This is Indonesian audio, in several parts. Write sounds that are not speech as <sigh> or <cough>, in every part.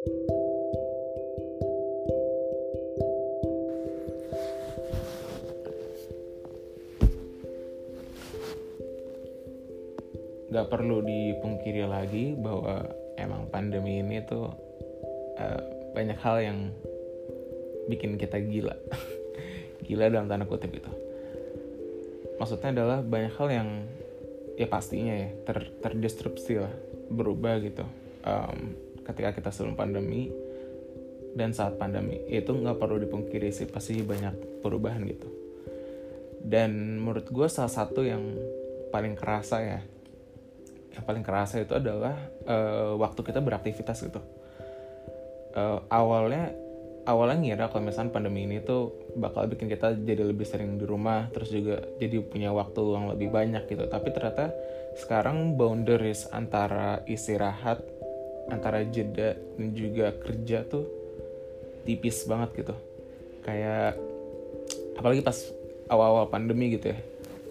Gak perlu dipungkiri lagi bahwa emang pandemi ini tuh uh, banyak hal yang bikin kita gila. <laughs> Gila dalam tanda kutip itu maksudnya adalah banyak hal yang ya pastinya ya ter terdisrupsi lah berubah gitu. Um, ketika kita sebelum pandemi dan saat pandemi itu nggak perlu dipungkiri sih pasti banyak perubahan gitu. Dan menurut gue salah satu yang paling kerasa ya yang paling kerasa itu adalah uh, waktu kita beraktivitas gitu. Uh, awalnya awalnya ngira kalau misalnya pandemi ini tuh bakal bikin kita jadi lebih sering di rumah terus juga jadi punya waktu yang lebih banyak gitu. Tapi ternyata sekarang boundaries antara istirahat antara jeda dan juga kerja tuh tipis banget gitu. Kayak apalagi pas awal-awal pandemi gitu ya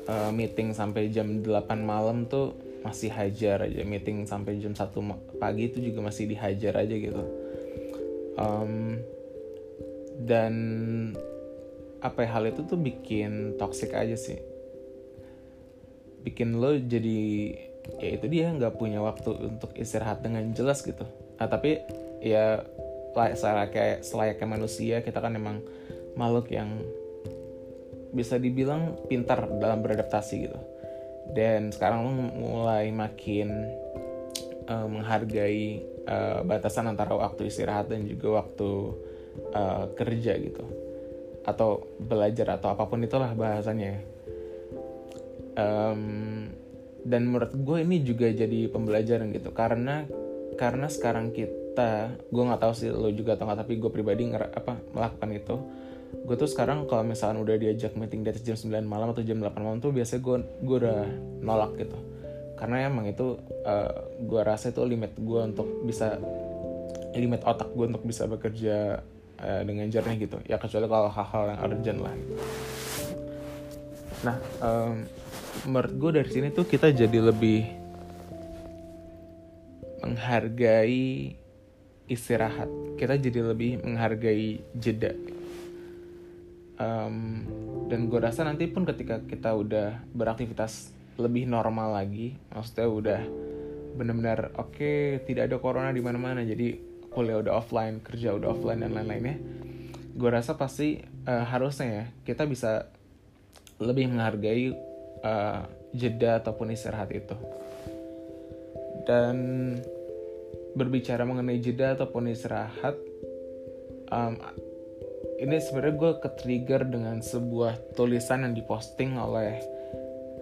uh, meeting sampai jam 8 malam tuh masih hajar aja. Meeting sampai jam 1 pagi itu juga masih dihajar aja gitu. Um, dan apa ya, hal itu tuh bikin toxic aja sih. Bikin lo jadi ya itu dia nggak punya waktu untuk istirahat dengan jelas gitu. Nah tapi ya kayak selayaknya manusia kita kan emang makhluk yang bisa dibilang pintar dalam beradaptasi gitu. Dan sekarang lo mulai makin uh, menghargai uh, batasan antara waktu istirahat dan juga waktu uh, kerja gitu. Atau belajar atau apa pun itulah bahasanya um, dan menurut gue ini juga jadi pembelajaran gitu. Karena karena sekarang kita gue nggak tahu sih lo juga atau nggak tapi gue pribadi nger apa melakukan itu. Gue tuh sekarang kalau misalnya udah diajak meeting atas jam 9 malam atau jam 8 malam tuh biasanya gue gue udah nolak gitu. Karena emang itu uh, gue rasa itu limit gue untuk bisa limit otak gue untuk bisa bekerja uh, dengan jernih gitu. Ya kecuali kalau hal-hal yang urgent lah. Gitu. nah um, menurut gue dari sini tuh kita jadi lebih menghargai istirahat. Kita jadi lebih menghargai jeda. Um, dan gue rasa nanti pun ketika kita udah beraktivitas lebih normal lagi maksudnya udah benar-benar oke okay, tidak ada corona di mana-mana jadi kuliah udah offline kerja udah offline dan lain-lainnya gue rasa pasti uh, harusnya ya kita bisa lebih menghargai uh, jeda ataupun istirahat itu. Dan berbicara mengenai jeda ataupun istirahat um, ini sebenarnya gue ke trigger dengan sebuah tulisan yang diposting oleh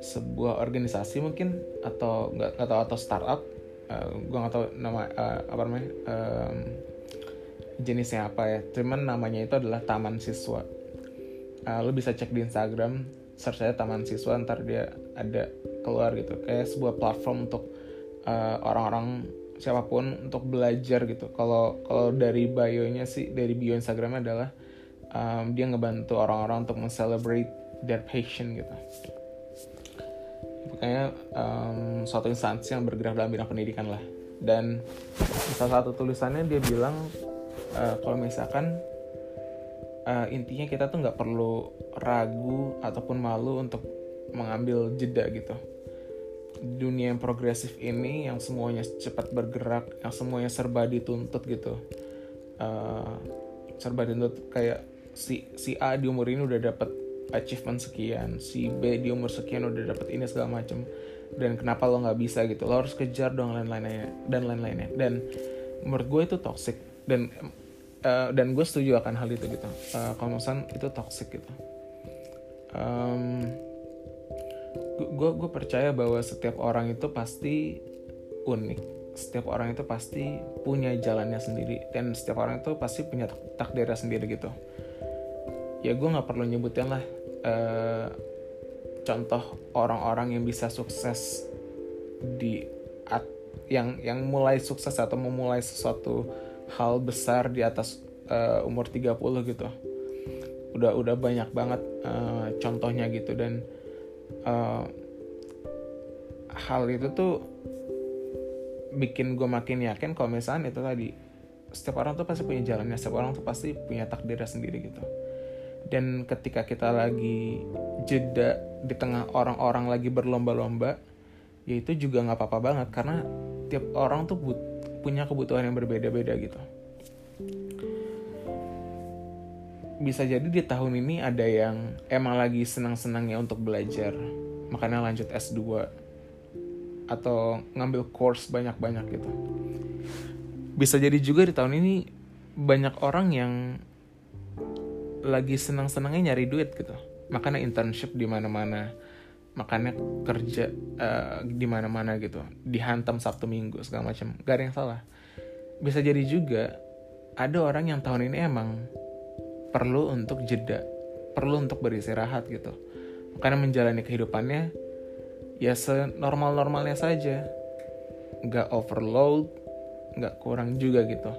sebuah organisasi mungkin atau nggak atau atau startup. Uh, eh, gue nggak tahu nama uh, apa namanya um, jenisnya apa ya. Cuman namanya itu adalah taman siswa. Uh, lo bisa cek di Instagram search aja taman siswa ntar dia ada keluar gitu. Kayak sebuah platform untuk orang-orang uh, siapa pun untuk belajar gitu. Kalau kalau dari bionya sih dari bio Instagramnya adalah um, dia ngebantu orang-orang untuk mencelebrate their passion gitu. Kayaknya um, suatu instansi yang bergerak dalam bidang pendidikan lah. Dan salah satu tulisannya dia bilang uh, kalau misalkan uh, intinya kita tuh nggak perlu ragu ataupun malu untuk mengambil jeda gitu. Dunia yang progresif ini yang semuanya cepat bergerak yang semuanya serba dituntut gitu. Uh, serba dituntut kayak si si A di umur ini udah dapat achievement sekian si B di umur sekian udah dapet ini segala macem. Dan kenapa lo nggak bisa gitu? Lo harus kejar dong lain-lainnya dan lain-lainnya. Dan menurut gue itu toxic. Dan uh, dan gue setuju akan hal itu gitu. Uh, kalau itu toxic gitu. Um, gue gue percaya bahwa setiap orang itu pasti unik. Setiap orang itu pasti punya jalannya sendiri. Dan setiap orang itu pasti punya takdirnya sendiri gitu. Ya gue nggak perlu nyebutin lah uh, contoh orang-orang yang bisa sukses di at, yang yang mulai sukses atau memulai sesuatu hal besar di atas uh, umur 30 gitu. Udah udah banyak banget uh, contohnya gitu. Dan uh, hal itu tuh bikin gue makin yakin kalau misalnya itu tadi setiap orang tuh pasti punya jalannya setiap orang tuh pasti punya takdirnya sendiri gitu. Dan ketika kita lagi jeda di tengah orang-orang lagi berlomba-lomba ya itu juga nggak apa-apa banget. Karena tiap orang tuh but, punya kebutuhan yang berbeda-beda gitu. Bisa jadi di tahun ini ada yang emang lagi senang-senangnya untuk belajar makanya lanjut S2 atau ngambil course banyak-banyak gitu. Bisa jadi juga di tahun ini banyak orang yang lagi senang-senangnya nyari duit gitu. Makanya internship di mana-mana makanya kerja uh, di mana-mana gitu. Dihantam sabtu minggu segala macam. Gak ada yang salah. Bisa jadi juga ada orang yang tahun ini emang perlu untuk jeda perlu untuk beristirahat gitu. Karena menjalani kehidupannya ya senormal normalnya saja. Nggak overload nggak kurang juga gitu.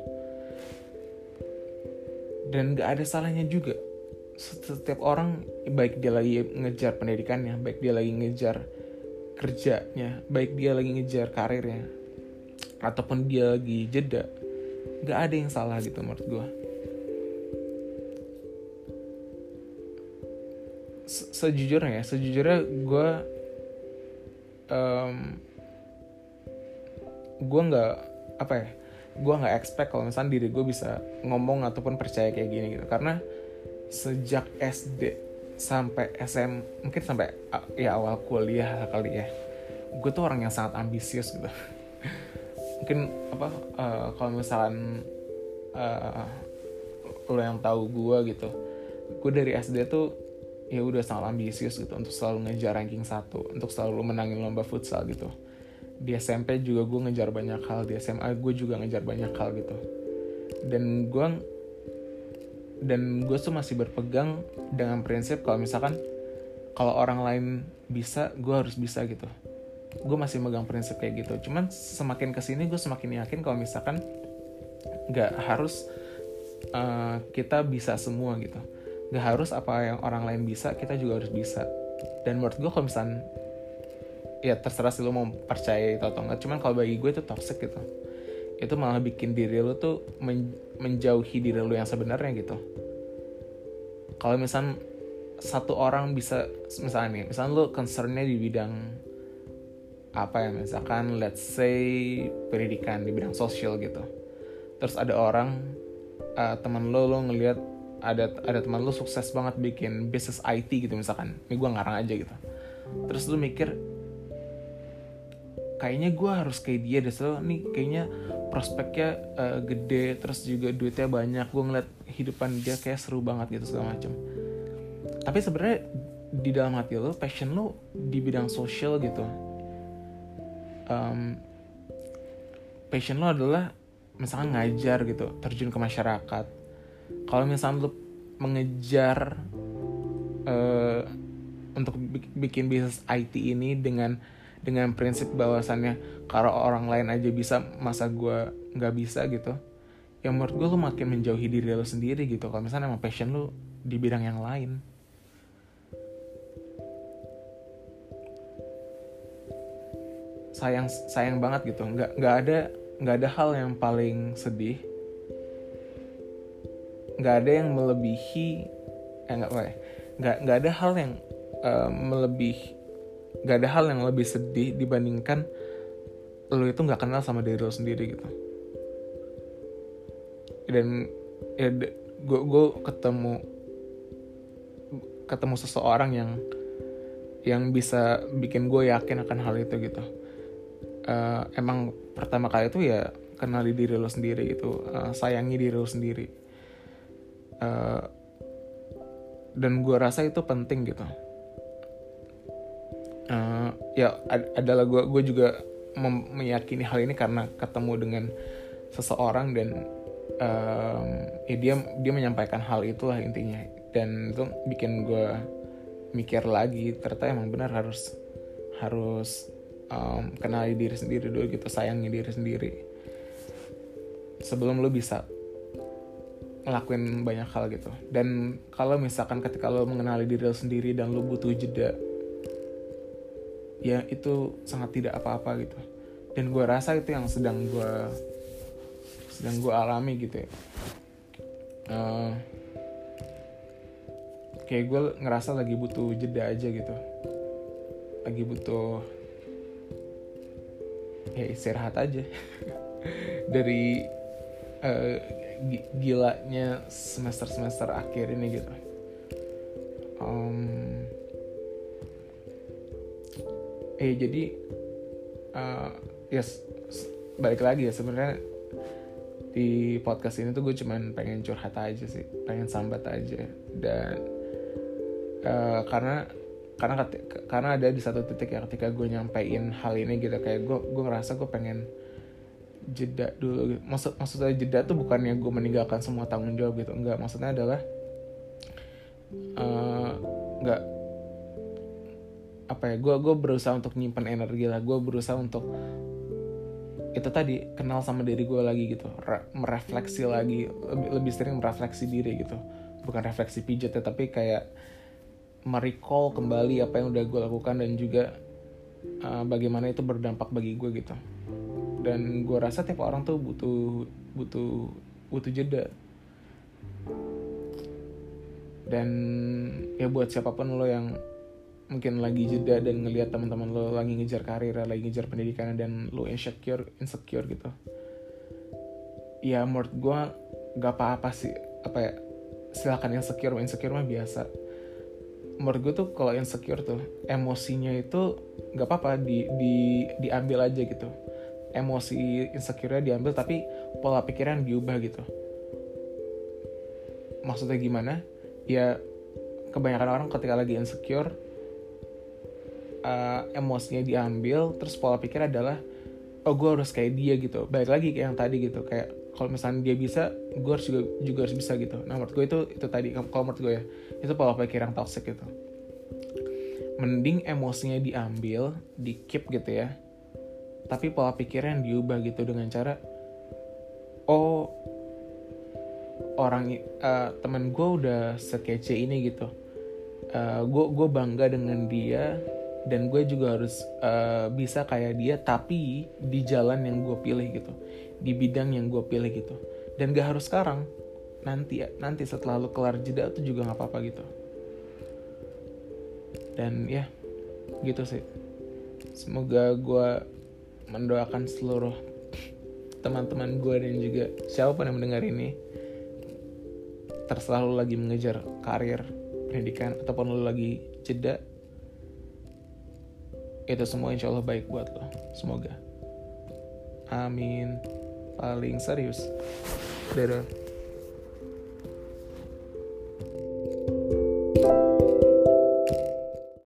Dan nggak ada salahnya juga setiap orang baik dia lagi ngejar pendidikannya baik dia lagi ngejar kerjanya baik dia lagi ngejar karirnya ataupun dia lagi jeda nggak ada yang salah gitu menurut gue sejujurnya ya sejujurnya gue um, gue nggak apa ya gue nggak expect kalau misalnya diri gue bisa ngomong ataupun percaya kayak gini gitu. Karena sejak SD sampai SM mungkin sampai ya awal kuliah kali ya. Gue tuh orang yang sangat ambisius gitu. <laughs> Mungkin apa uh, kalau misalnya uh, lo yang tahu gue gitu gue dari SD tuh ya udah sangat ambisius gitu untuk selalu ngejar ranking satu untuk selalu menangin lomba futsal gitu. Di SMP juga gue ngejar banyak hal di SMA gue juga ngejar banyak hal gitu. Dan gue dan gue tuh masih berpegang dengan prinsip kalau misalkan kalau orang lain bisa gue harus bisa gitu. Gue masih megang prinsip kayak gitu. Cuman semakin ke sini gue semakin yakin kalau misalkan nggak harus uh, kita bisa semua gitu. Gak harus apa yang orang lain bisa kita juga harus bisa. Dan menurut gue kalau misalnya ya terserah sih lo mau percaya itu atau enggak cuman kalau bagi gue itu toxic gitu itu malah bikin diri lo tuh men menjauhi diri lo yang sebenarnya gitu. Kalau misalnya satu orang bisa misalnya nih misalnya lo concernnya di bidang apa ya misalkan let's say pendidikan di bidang sosial gitu. Terus ada orang uh, teman lo lo ngelihat ada ada teman lu sukses banget bikin bisnis IT gitu misalkan. Ini gue ngarang aja gitu. Terus lu mikir kayaknya gue harus kayak dia deh so nih kayaknya prospeknya uh, gede terus juga duitnya banyak. Gue ngeliat hidupan dia kayak seru banget gitu segala macem. Tapi sebenarnya di dalam hati lo passion lo di bidang sosial gitu. Um, passion lo adalah misalkan ngajar gitu terjun ke masyarakat. Kalau misalnya lu mengejar uh, untuk bikin bisnis IT ini dengan dengan prinsip bahwasannya kalau orang lain aja bisa masa gue nggak bisa gitu yang menurut gue lu makin menjauhi diri lo sendiri gitu. Kalau misalnya emang passion lu di bidang yang lain. Sayang sayang banget gitu. Nggak nggak ada nggak ada hal yang paling sedih. Nggak ada yang melebihi eh nggak nggak nggak ada hal yang uh, melebih nggak ada hal yang lebih sedih dibandingkan lo itu nggak kenal sama diri lo sendiri gitu. Dan ya gue ketemu ketemu seseorang yang yang bisa bikin gue yakin akan hal itu gitu. Uh, emang pertama kali itu ya kenali diri lo sendiri gitu uh, sayangi diri lo sendiri. Uh, dan gue rasa itu penting gitu ya ad adalah gue gue juga meyakini hal ini karena ketemu dengan seseorang dan um, ya dia dia menyampaikan hal itulah intinya. Dan itu bikin gue mikir lagi ternyata emang benar harus harus um, kenali diri sendiri dulu gitu sayangi diri sendiri. Sebelum lo bisa ngelakuin banyak hal gitu. Dan kalau misalkan ketika lo mengenali diri lo sendiri dan lo butuh jeda ya itu sangat tidak apa-apa gitu. Dan gue rasa itu yang sedang gue sedang gue alami gitu ya. Uh, kayak gue ngerasa lagi butuh jeda aja gitu. Lagi butuh ya istirahat aja. <laughs> Dari uh, gilanya semester semester akhir ini gitu. Um, eh jadi uh, ya yes, balik lagi ya sebenarnya di podcast ini tuh gue cuman pengen curhat aja sih pengen sambat aja dan uh, karena karena karena ada di satu titik ya ketika gue nyampein hal ini gitu kayak gue gue ngerasa gue pengen jeda dulu gitu. maksud maksudnya jeda tuh bukannya gue meninggalkan semua tanggung jawab gitu enggak maksudnya adalah uh, enggak apa ya gue gue berusaha untuk nyimpan energi lah. Gue berusaha untuk itu tadi kenal sama diri gue lagi gitu. Re merefleksi lagi lebih, lebih sering merefleksi diri gitu. Bukan refleksi pijat ya tapi kayak merecall kembali apa yang udah gue lakukan dan juga uh, bagaimana itu berdampak bagi gue gitu. Dan gue rasa tiap orang tuh butuh butuh butuh jeda. Dan ya buat siapa pun lo yang mungkin lagi jeda dan ngelihat teman-teman lo lagi ngejar karir lagi ngejar pendidikan dan lo insecure insecure gitu. Ya menurut gue gak apa-apa sih. Apa ya? Silakan insecure insecure mah biasa. Menurut gue tuh kalau insecure tuh emosinya itu nggak apa-apa di, di diambil aja gitu. Emosi insecure diambil tapi pola pikiran diubah gitu. Maksudnya gimana? Ya kebanyakan orang ketika lagi insecure uh, emosinya diambil terus pola pikir adalah oh gue harus kayak dia gitu. Balik lagi kayak yang tadi gitu kayak kalau misalnya dia bisa gue harus juga juga harus bisa gitu. Nah menurut gue itu itu tadi kalau menurut gue ya itu pola pikir yang toxic gitu. Mending emosinya diambil di keep gitu ya tapi pola pikirnya yang diubah gitu dengan cara oh orang uh, teman gue udah sekece ini gitu. Uh, gue gue bangga dengan dia dan gue juga harus uh, bisa kayak dia tapi di jalan yang gue pilih gitu. Di bidang yang gue pilih gitu. Dan gak harus sekarang. Nanti ya nanti setelah lu kelar jeda tuh juga nggak apa-apa gitu. Dan ya gitu sih. Semoga gue mendoakan seluruh teman-teman gue dan juga siapa pun yang mendengar ini terserah lu lagi mengejar karir pendidikan ataupun lu lagi jeda itu semua insya Allah baik buat lo. Semoga. Amin. Paling serius. Dadah